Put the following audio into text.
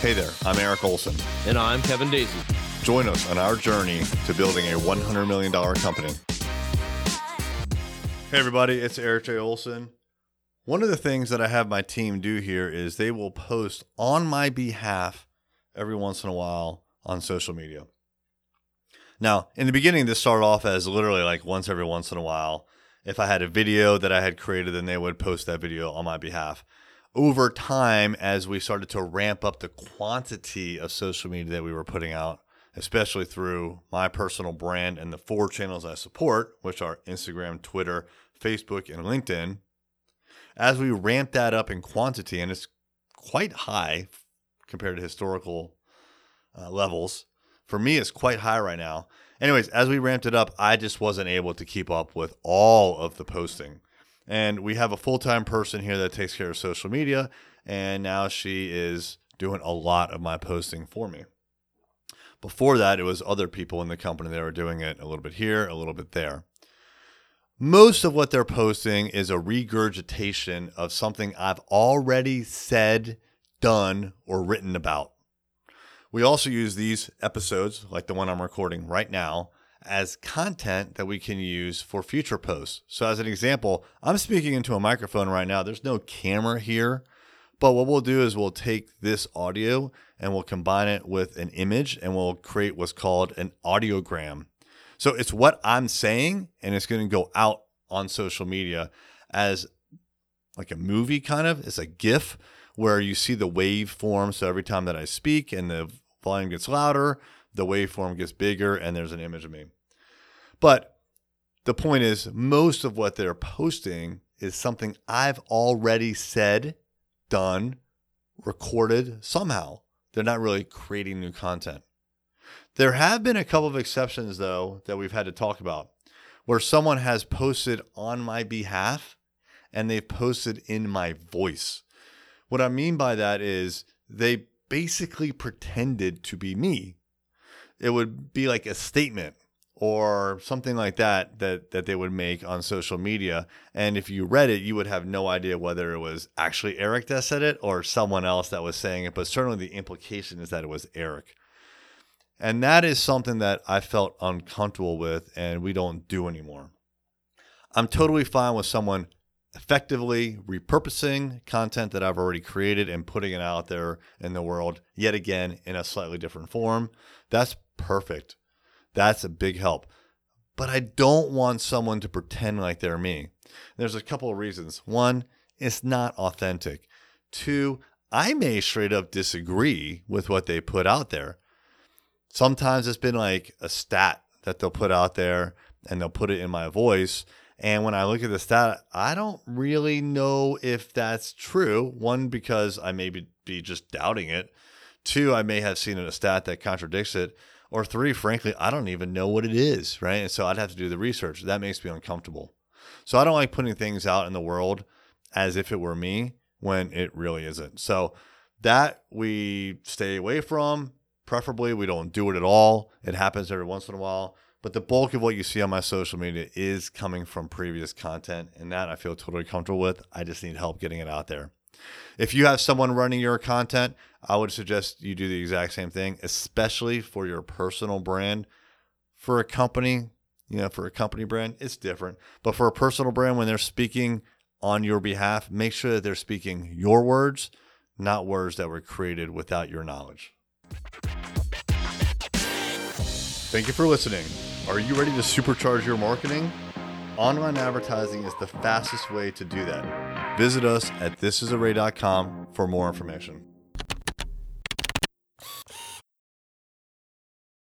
Hey there, I'm Eric Olson. And I'm Kevin Daisy. Join us on our journey to building a $100 million company. Hey, everybody, it's Eric J. Olson. One of the things that I have my team do here is they will post on my behalf every once in a while on social media. Now, in the beginning, this started off as literally like once every once in a while. If I had a video that I had created, then they would post that video on my behalf over time, as we started to ramp up the quantity of social media that we were putting out, especially through my personal brand and the four channels I support, which are Instagram, Twitter, Facebook, and LinkedIn, as we ramp that up in quantity, and it's quite high compared to historical uh, levels. For me, it's quite high right now. Anyways, as we ramped it up, I just wasn't able to keep up with all of the posting. And we have a full time person here that takes care of social media. And now she is doing a lot of my posting for me. Before that, it was other people in the company that were doing it a little bit here, a little bit there. Most of what they're posting is a regurgitation of something I've already said, done, or written about. We also use these episodes, like the one I'm recording right now, as content that we can use for future posts. So, as an example, I'm speaking into a microphone right now. There's no camera here, but what we'll do is we'll take this audio and we'll combine it with an image and we'll create what's called an audiogram. So, it's what I'm saying and it's going to go out on social media as like a movie kind of. It's a GIF where you see the waveform. So, every time that I speak and the volume gets louder, the waveform gets bigger and there's an image of me. But the point is, most of what they're posting is something I've already said, done, recorded somehow. They're not really creating new content. There have been a couple of exceptions, though, that we've had to talk about where someone has posted on my behalf and they've posted in my voice. What I mean by that is they basically pretended to be me it would be like a statement or something like that that that they would make on social media. And if you read it you would have no idea whether it was actually Eric that said it or someone else that was saying it but certainly the implication is that it was Eric. And that is something that I felt uncomfortable with and we don't do anymore. I'm totally fine with someone effectively repurposing content that I've already created and putting it out there in the world yet again in a slightly different form that's perfect. That's a big help. But I don't want someone to pretend like they're me. There's a couple of reasons. One, it's not authentic. Two, I may straight up disagree with what they put out there. Sometimes it's been like a stat that they'll put out there and they'll put it in my voice. And when I look at the stat, I don't really know if that's true. One, because I may be, be just doubting it. Two, I may have seen a stat that contradicts it. Or three, frankly, I don't even know what it is, right? And so I'd have to do the research. That makes me uncomfortable. So I don't like putting things out in the world as if it were me when it really isn't. So that we stay away from. Preferably, we don't do it at all. It happens every once in a while. But the bulk of what you see on my social media is coming from previous content. And that I feel totally comfortable with. I just need help getting it out there. If you have someone running your content, I would suggest you do the exact same thing, especially for your personal brand. For a company, you know, for a company brand, it's different. But for a personal brand, when they're speaking on your behalf, make sure that they're speaking your words, not words that were created without your knowledge. Thank you for listening. Are you ready to supercharge your marketing? Online advertising is the fastest way to do that. Visit us at thisisarray.com for more information.